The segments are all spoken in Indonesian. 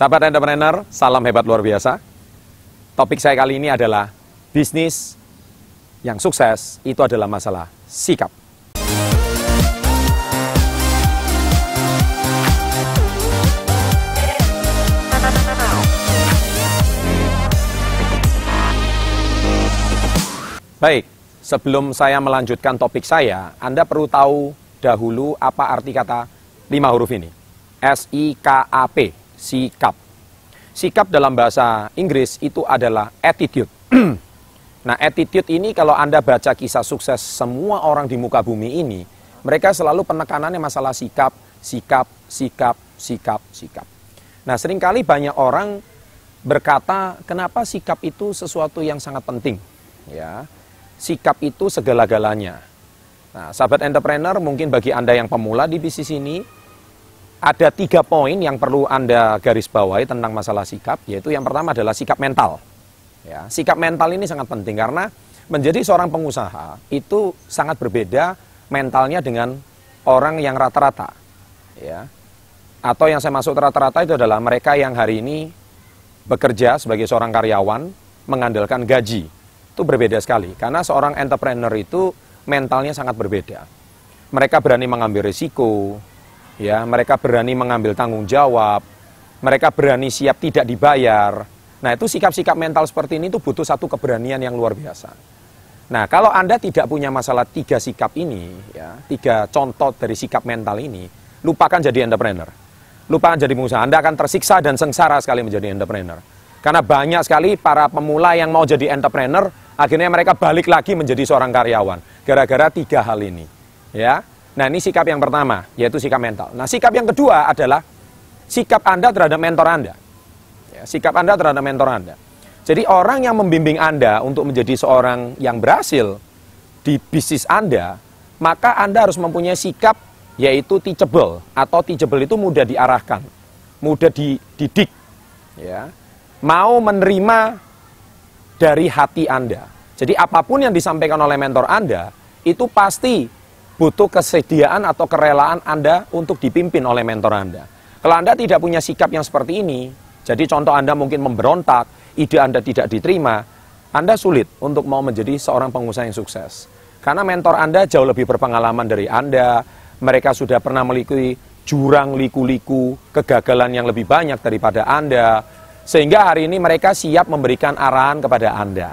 Sahabat entrepreneur, salam hebat luar biasa. Topik saya kali ini adalah bisnis yang sukses itu adalah masalah sikap. Baik, sebelum saya melanjutkan topik saya, Anda perlu tahu dahulu apa arti kata lima huruf ini. S-I-K-A-P, sikap. Sikap dalam bahasa Inggris itu adalah attitude. nah, attitude ini kalau Anda baca kisah sukses semua orang di muka bumi ini, mereka selalu penekanannya masalah sikap, sikap, sikap, sikap, sikap. Nah, sering kali banyak orang berkata, kenapa sikap itu sesuatu yang sangat penting? Ya, sikap itu segala-galanya. Nah, sahabat entrepreneur, mungkin bagi Anda yang pemula di bisnis ini, ada tiga poin yang perlu Anda garis bawahi tentang masalah sikap, yaitu yang pertama adalah sikap mental. Ya, sikap mental ini sangat penting karena menjadi seorang pengusaha itu sangat berbeda mentalnya dengan orang yang rata-rata. Ya. Atau yang saya maksud rata-rata itu adalah mereka yang hari ini bekerja sebagai seorang karyawan mengandalkan gaji itu berbeda sekali. Karena seorang entrepreneur itu mentalnya sangat berbeda. Mereka berani mengambil risiko, ya, mereka berani mengambil tanggung jawab, mereka berani siap tidak dibayar. Nah, itu sikap-sikap mental seperti ini itu butuh satu keberanian yang luar biasa. Nah, kalau Anda tidak punya masalah tiga sikap ini, ya, tiga contoh dari sikap mental ini, lupakan jadi entrepreneur. Lupakan jadi pengusaha. Anda akan tersiksa dan sengsara sekali menjadi entrepreneur. Karena banyak sekali para pemula yang mau jadi entrepreneur, akhirnya mereka balik lagi menjadi seorang karyawan. Gara-gara tiga hal ini. Ya, Nah ini sikap yang pertama, yaitu sikap mental. Nah sikap yang kedua adalah sikap Anda terhadap mentor Anda. Ya, sikap Anda terhadap mentor Anda. Jadi orang yang membimbing Anda untuk menjadi seorang yang berhasil di bisnis Anda, maka Anda harus mempunyai sikap yaitu teachable atau teachable itu mudah diarahkan, mudah dididik, ya mau menerima dari hati Anda. Jadi apa pun yang disampaikan oleh mentor Anda, itu pasti butuh kesediaan atau kerelaan Anda untuk dipimpin oleh mentor Anda. Kalau Anda tidak punya sikap yang seperti ini, jadi contoh Anda mungkin memberontak, ide Anda tidak diterima, Anda sulit untuk mau menjadi seorang pengusaha yang sukses. Karena mentor Anda jauh lebih berpengalaman dari Anda, mereka sudah pernah melalui jurang liku-liku, kegagalan yang lebih banyak daripada Anda, sehingga hari ini mereka siap memberikan arahan kepada Anda.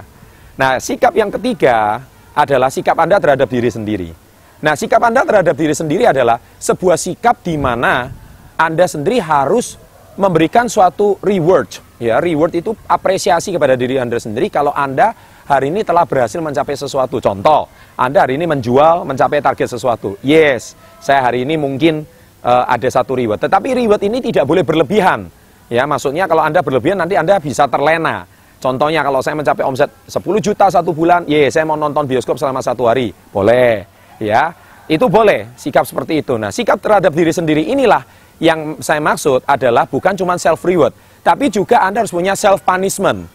Nah, sikap yang ketiga adalah sikap Anda terhadap diri sendiri. Nah, sikap Anda terhadap diri sendiri adalah sebuah sikap di mana Anda sendiri harus memberikan suatu reward. Ya, reward itu apresiasi kepada diri Anda sendiri kalau Anda hari ini telah berhasil mencapai sesuatu. Contoh, Anda hari ini menjual, mencapai target sesuatu. Yes, saya hari ini mungkin uh, ada satu reward. Tetapi reward ini tidak boleh berlebihan. Ya, maksudnya kalau Anda berlebihan nanti Anda bisa terlena. Contohnya kalau saya mencapai omset 10 juta satu bulan, ye, saya mau nonton bioskop selama satu hari. Boleh, ya. Itu boleh, sikap seperti itu. Nah, sikap terhadap diri sendiri inilah yang saya maksud adalah bukan cuma self reward, tapi juga Anda harus punya self punishment.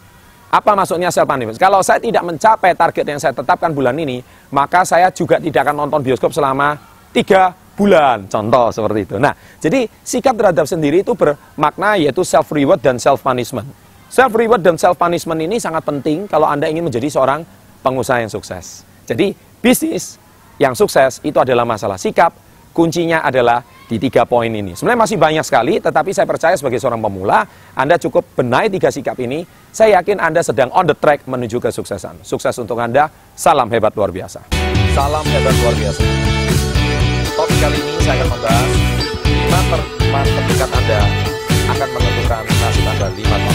Apa maksudnya self punishment? Kalau saya tidak mencapai target yang saya tetapkan bulan ini, maka saya juga tidak akan nonton bioskop selama tiga bulan, contoh seperti itu. Nah, jadi sikap terhadap sendiri itu bermakna yaitu self reward dan self punishment. Self reward dan self punishment ini sangat penting kalau Anda ingin menjadi seorang pengusaha yang sukses. Jadi, bisnis yang sukses itu adalah masalah sikap, kuncinya adalah di tiga poin ini. Sebenarnya masih banyak sekali, tetapi saya percaya sebagai seorang pemula, Anda cukup benahi tiga sikap ini. Saya yakin Anda sedang on the track menuju kesuksesan. Sukses untuk Anda, salam hebat luar biasa. Salam hebat luar biasa. Top kali ini saya akan membahas lima teman Anda akan menentukan nasib Anda lima tahun.